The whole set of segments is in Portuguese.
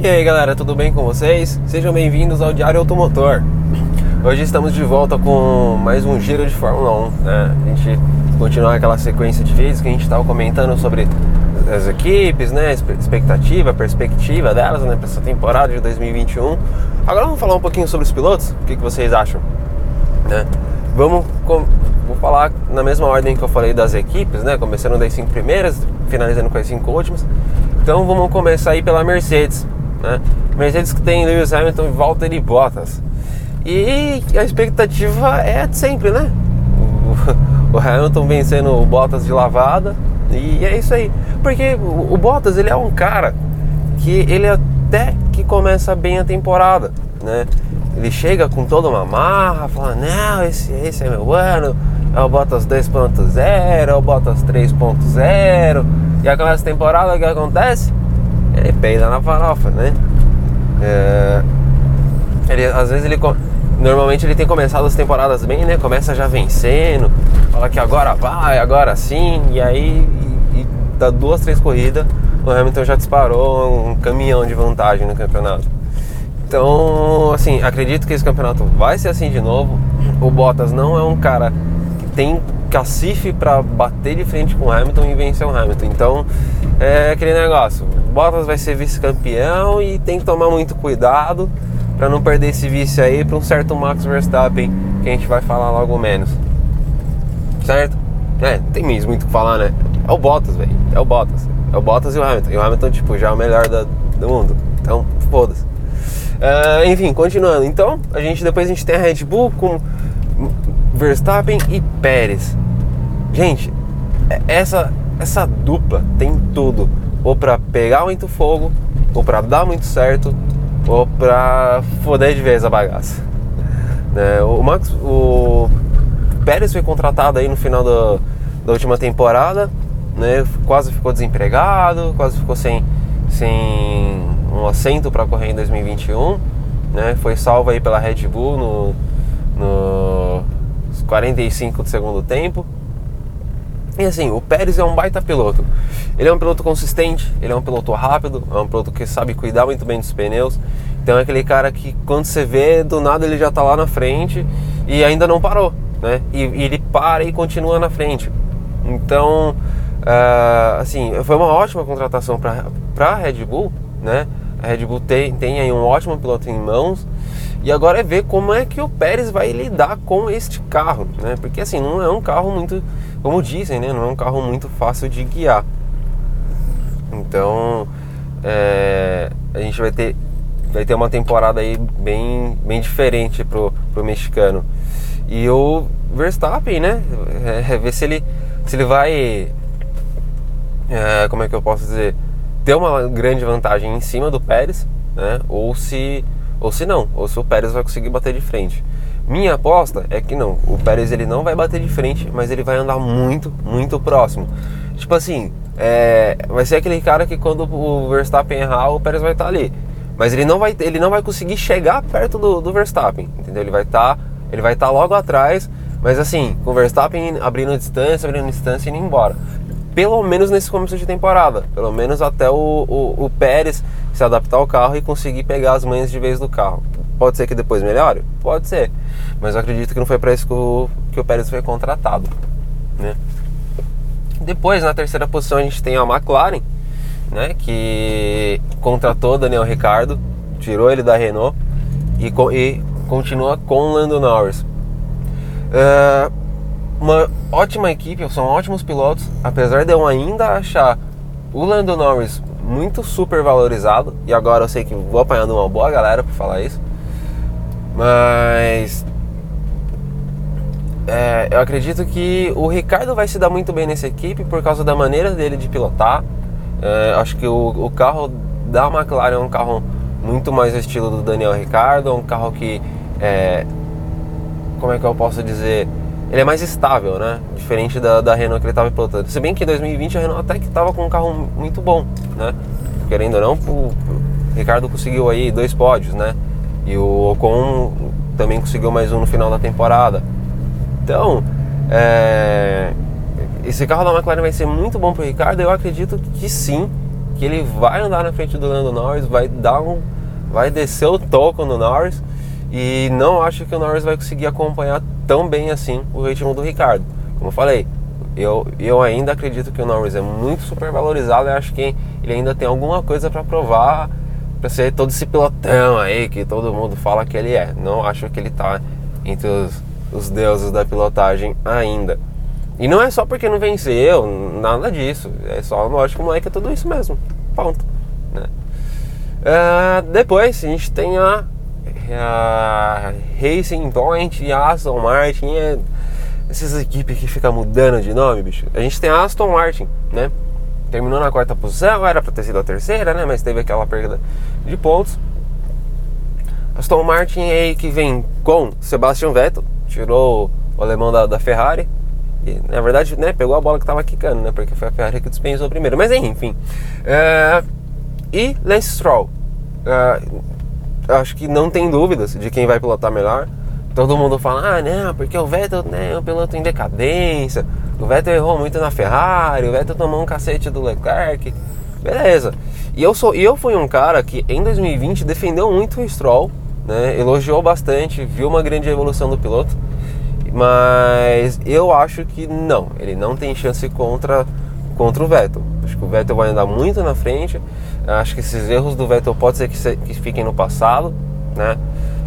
E aí galera, tudo bem com vocês? Sejam bem-vindos ao Diário Automotor. Hoje estamos de volta com mais um giro de Fórmula 1, né? A gente continuar aquela sequência de vídeos que a gente estava comentando sobre as equipes, né? Expectativa, perspectiva delas, né? Para essa temporada de 2021. Agora vamos falar um pouquinho sobre os pilotos. O que, que vocês acham? Né? Vamos com... vou falar na mesma ordem que eu falei das equipes, né? Começando das cinco primeiras, finalizando com as cinco últimas. Então vamos começar aí pela Mercedes. Né? Mercedes que tem Lewis Hamilton e Valtteri Bottas. E a expectativa é de sempre, né? O, Hamilton vencendo o Bottas de lavada. E é isso aí. Porque o, o Bottas, ele é um cara que ele até que começa bem a temporada, né? Ele chega com toda uma marra, fala, não, esse, esse é meu ano, é o Bottas 2.0, é o Bottas 3.0. E aquelas temporadas que acontece, ele peida na farofa, né? É, ele, às vezes ele normalmente ele tem começado as temporadas bem, né? Começa já vencendo, fala que agora vai, agora sim, e aí e, e dá duas, três corridas, o Hamilton já disparou um caminhão de vantagem no campeonato. Então, assim, acredito que esse campeonato vai ser assim de novo. O Bottas não é um cara que tem cacife para bater de frente com o Hamilton e vencer o Hamilton. Então, é aquele negócio. Bottas vai ser vice-campeão e tem que tomar muito cuidado para não perder esse vice aí para um certo Max Verstappen que a gente vai falar logo menos. Certo? É, tem mesmo muito o que falar, né? É o Bottas, velho. É o Bottas. É o Bottas e o Hamilton. E o Hamilton, tipo, já é o melhor da, do mundo. Então, foda-se. Uh, enfim, continuando. Então, a gente depois a gente tem a Red Bull com Verstappen e Pérez. Gente, é, essa essa dupla tem tudo, ou para pegar muito fogo, ou para dar muito certo, ou para foder de vez a bagaça. Né? O Max, o Pérez foi contratado aí no final do, da última temporada, né? Quase ficou desempregado, quase ficou sem sem um assento para correr em 2021, né? Foi salvo aí pela Red Bull no, no 45 do segundo tempo. E assim, o Pérez é um baita piloto. Ele é um piloto consistente, ele é um piloto rápido, é um piloto que sabe cuidar muito bem dos pneus. Então é aquele cara que quando você vê, do nada ele já está lá na frente e ainda não parou, né? E, e ele para e continua na frente. Então, uh, assim, foi uma ótima contratação para a Red Bull, né? A Red Bull tem, tem aí um ótimo piloto em mãos e agora é ver como é que o Pérez vai lidar com este carro, né? Porque assim, não é um carro muito, como dizem, né? Não é um carro muito fácil de guiar. Então, é, a gente vai ter, vai ter uma temporada aí bem, bem diferente pro, pro mexicano. E o Verstappen, né? É, é ver se ele, se ele vai, é, como é que eu posso dizer? ter uma grande vantagem em cima do Pérez, né? Ou se, ou se não, ou se o Pérez vai conseguir bater de frente. Minha aposta é que não. O Pérez ele não vai bater de frente, mas ele vai andar muito, muito próximo. Tipo assim, é, vai ser aquele cara que quando o Verstappen errar, o Pérez vai estar ali. Mas ele não vai, ele não vai conseguir chegar perto do, do Verstappen, entendeu? Ele vai estar, ele vai estar logo atrás, mas assim, com o Verstappen abrindo distância, abrindo distância e indo embora pelo menos nesse começo de temporada, pelo menos até o, o, o, Pérez se adaptar ao carro e conseguir pegar as manhas de vez do carro. Pode ser que depois melhore? Pode ser, mas eu acredito que não foi para isso que o, que o Pérez foi contratado. Né? Depois, na terceira posição, a gente tem a McLaren, né, que contratou Daniel Ricardo, tirou ele da Renault e, e continua com Lando Norris. Uh, uma ótima equipe, são ótimos pilotos, apesar de eu ainda achar o Lando Norris muito super valorizado, e agora eu sei que vou apanhando uma boa galera para falar isso, mas é, eu acredito que o Ricardo vai se dar muito bem nessa equipe por causa da maneira dele de pilotar. É, acho que o, o, carro da McLaren é um carro muito mais estilo do Daniel Ricardo, é um carro que é, como é que eu posso dizer ele é mais estável, né? Diferente da, da Renault que ele estava pilotando. Se bem que em 2020 a Renault até que estava com um carro muito bom, né? Querendo ou não, o Ricardo conseguiu aí dois pódios, né? E o Ocon também conseguiu mais um no final da temporada. Então, é... esse carro da McLaren vai ser muito bom para o Ricardo. Eu acredito que sim, que ele vai andar na frente do Lando Norris, vai dar um, vai descer o toco no Norris e não acho que o Norris vai conseguir acompanhar tão bem assim o ritmo do Ricardo. Como eu falei, eu, eu ainda acredito que o Norris é muito supervalorizado e acho que ele ainda tem alguma coisa para provar para ser todo esse pilotão aí que todo mundo fala que ele é. Não acho que ele está entre os, os deuses da pilotagem ainda. E não é só porque não venceu, nada disso. É só, lógico, o moleque é tudo isso mesmo. Ponto. Né? Uh, depois a gente tem a, a Racing Point a Aston Martin. É, essas equipes que ficam mudando de nome, bicho. A gente tem a Aston Martin, né? Terminou na quarta posição, era para ter sido a terceira, né? Mas teve aquela perda de pontos. Aston Martin aí que vem com Sebastian Vettel, tirou o alemão da, da Ferrari. E, na verdade, né, pegou a bola que estava quicando, né? Porque foi a Ferrari que dispensou primeiro. Mas enfim. É, e Lance Stroll. É, acho que não tem dúvidas de quem vai pilotar melhor. Todo mundo fala, ah, não, porque o Vettel né, é um piloto em decadência, o Vettel errou muito na Ferrari, o Vettel tomou um cacete do Leclerc. Beleza. E eu, sou, eu fui um cara que em 2020 defendeu muito o Stroll, né, elogiou bastante, viu uma grande evolução do piloto. Mas eu acho que não, ele não tem chance contra, contra o Vettel. Acho que o Vettel vai andar muito na frente. Acho que esses erros do Vettel pode ser que, se, que fiquem no passado, né?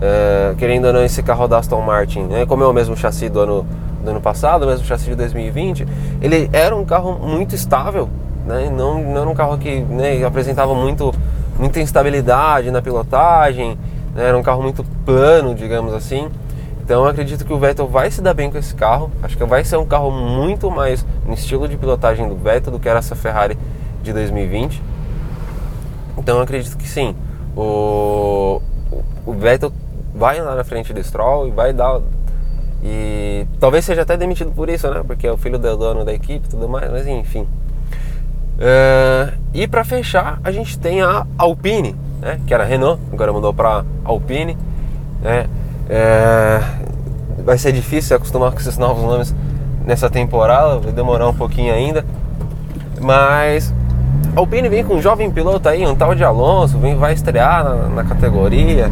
É, querendo ou não, esse carro da Aston Martin, né, como é o mesmo chassi do ano, do ano passado, o mesmo chassi de 2020, ele era um carro muito estável, né, não, não era um carro que né, apresentava muito, muita instabilidade na pilotagem, né, era um carro muito plano, digamos assim. Então eu acredito que o Vettel vai se dar bem com esse carro. Acho que vai ser um carro muito mais no estilo de pilotagem do Vettel do que era essa Ferrari de 2020. Então eu acredito que sim. O, o Vettel vai lá na frente do Stroll e vai dar. E talvez seja até demitido por isso, né? Porque é o filho do dono da equipe e tudo mais, mas enfim. Uh, e para fechar, a gente tem a Alpine, né? que era Renault, agora mudou para Alpine. Né? Uh, vai ser difícil se acostumar com esses novos nomes nessa temporada, vai demorar um pouquinho ainda. Mas a Alpine vem com um jovem piloto aí, um tal de Alonso, vem, vai estrear na, na categoria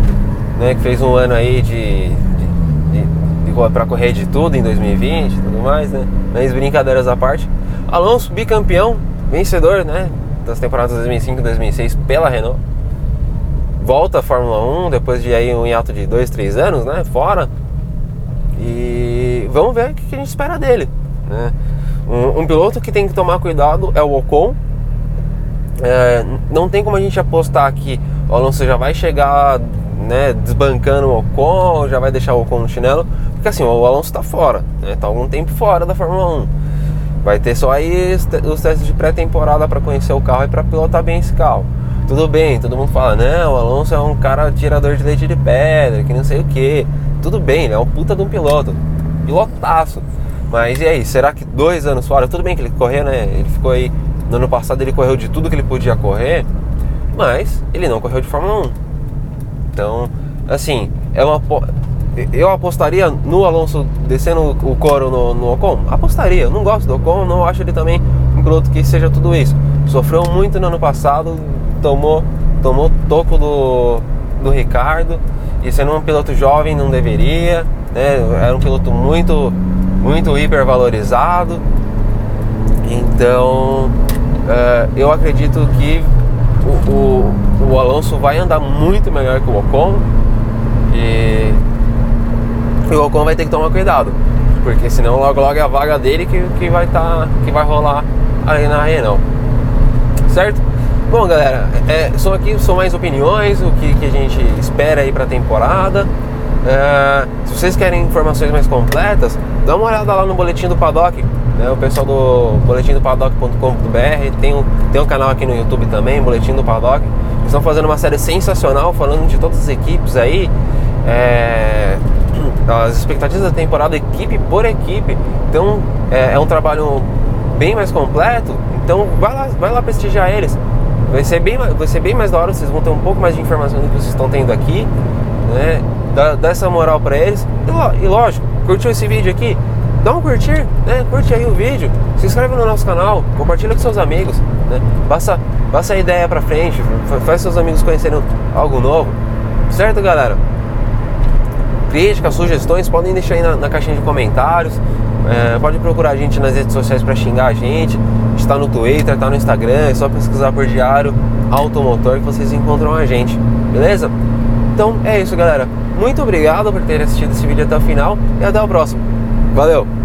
né, que fez um ano aí de, de, de, de para correr de tudo em 2020 e tudo mais, né? Mas brincadeiras à parte. Alonso, bicampeão, vencedor, né? Das temporadas 2005 e 2006 pela Renault. Volta à Fórmula 1 depois de aí um hiato de 2, 3 anos, né? Fora. E vamos ver o que a gente espera dele. Né? Um, um piloto que tem que tomar cuidado é o Ocon. É, não tem como a gente apostar que o Alonso já vai chegar né, desbancando o Ocon, já vai deixar o Ocon no chinelo, porque assim, o Alonso está fora, né, tá algum tempo fora da Fórmula 1. Vai ter só aí os testes de pré-temporada para conhecer o carro e para pilotar bem esse carro. Tudo bem, todo mundo fala, não, o Alonso é um cara tirador de leite de pedra, que não sei o que. Tudo bem, ele é um puta de um piloto, pilotaço. Mas e aí, será que dois anos fora? Tudo bem que ele correu, né? Ele ficou aí. No ano passado ele correu de tudo que ele podia correr, mas ele não correu de Fórmula 1. Então, assim, é uma eu apostaria no Alonso descendo o coro no, no Ocon? Apostaria. Eu não gosto do Ocon, não acho ele também um piloto que seja tudo isso. Sofreu muito no ano passado, tomou, tomou toco do, do Ricardo. E sendo um piloto jovem não deveria, né? Era um piloto muito, muito hipervalorizado. Então, uh, eu acredito que o, o, o Alonso vai andar muito melhor que o Ocon e, e o Ocon vai ter que tomar cuidado, porque senão logo logo é a vaga dele que, que vai tá, que vai rolar aí na Renault. Certo? Bom galera, é, são aqui são mais opiniões, o que, que a gente espera aí para a temporada. É, se vocês querem informações mais completas, dá uma olhada lá no boletim do Paddock né? O pessoal do boletim do paddock.com.br tem um, tem um canal aqui no YouTube também, Boletim do Paddock. Eles estão fazendo uma série sensacional falando de todas as equipes aí. É, as expectativas da temporada equipe por equipe. Então é, é, um trabalho bem mais completo. Então vai lá, vai lá prestigiar eles. Vai ser, bem, vai ser bem mais da hora, vocês vão ter um pouco mais de informação do que vocês estão tendo aqui. Né? Dá, dá essa moral para eles. E lógico, curtiu esse vídeo aqui? Dá um curtir, né? Curte aí o vídeo, se inscreve no nosso canal, compartilha com seus amigos, né? Passa, passa a ideia pra frente, faz seus amigos conhecerem algo novo, certo, galera? Críticas, sugestões, podem deixar aí na, na caixinha de comentários. É, pode procurar a gente nas redes sociais para xingar a gente. Está no Twitter, está no Instagram, é só pesquisar por Diário Automotor que vocês encontram a gente, beleza? Então é isso, galera. Muito obrigado por ter assistido esse vídeo até o final e até o próximo. Valeu!